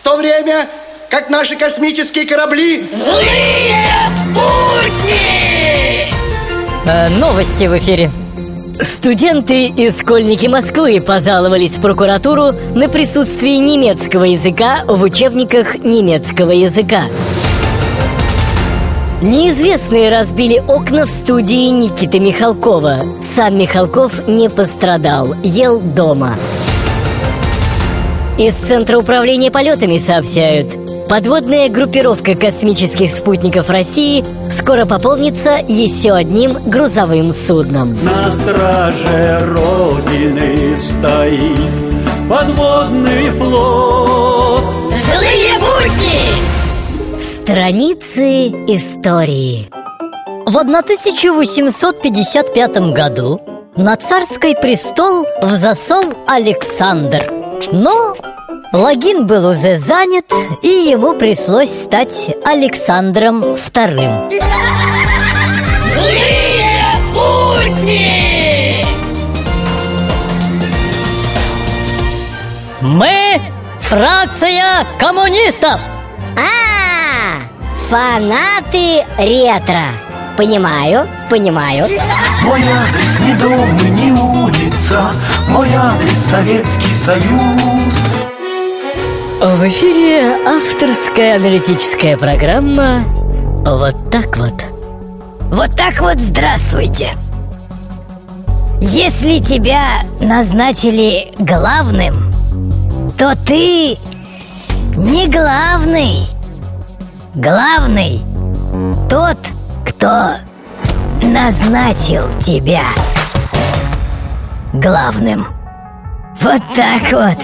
В то время, как наши космические корабли... Злые будни! Э, новости в эфире. Студенты и школьники Москвы пожаловались в прокуратуру на присутствие немецкого языка в учебниках немецкого языка. Неизвестные разбили окна в студии Никиты Михалкова. Сам Михалков не пострадал, ел дома. Из Центра управления полетами сообщают, Подводная группировка космических спутников России скоро пополнится еще одним грузовым судном. На страже Родины стоит подводный флот. Злые будни! Страницы истории В 1855 году на царский престол взошел Александр Но Логин был уже занят, и ему пришлось стать Александром Вторым. Злые будни! Мы фракция коммунистов! А, фанаты ретро. Понимаю, понимаю. Мой адрес не дом не улица, мой адрес Советский Союз. В эфире авторская аналитическая программа «Вот так вот». Вот так вот здравствуйте. Если тебя назначили главным, то ты не главный. Главный тот, кто назначил тебя главным. Вот так вот.